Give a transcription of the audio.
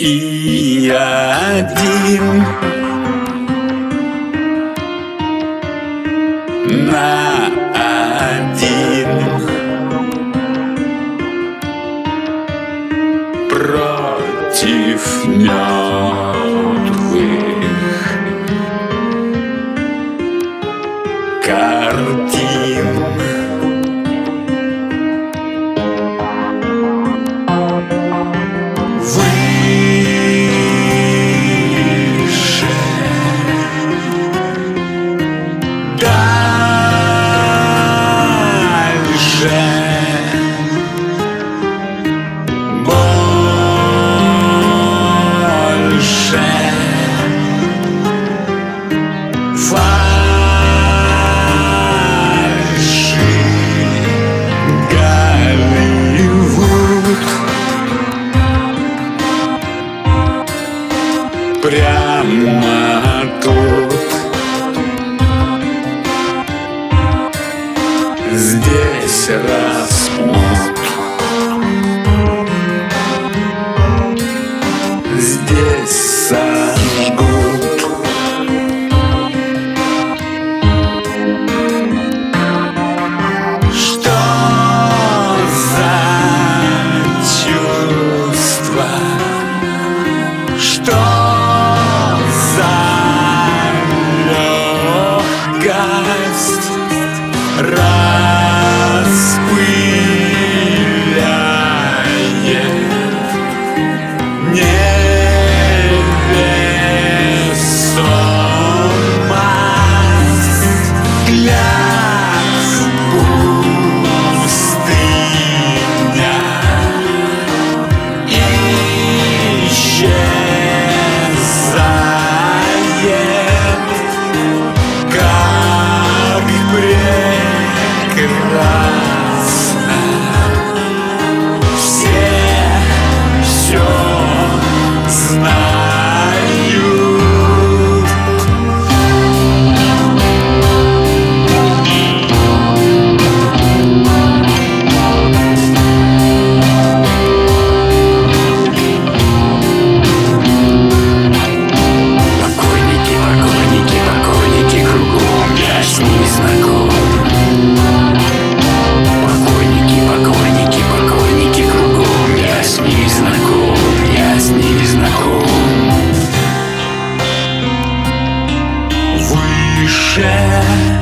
И я один. На один. Против мертвых Прямо тут. Здесь рассмут Здесь share.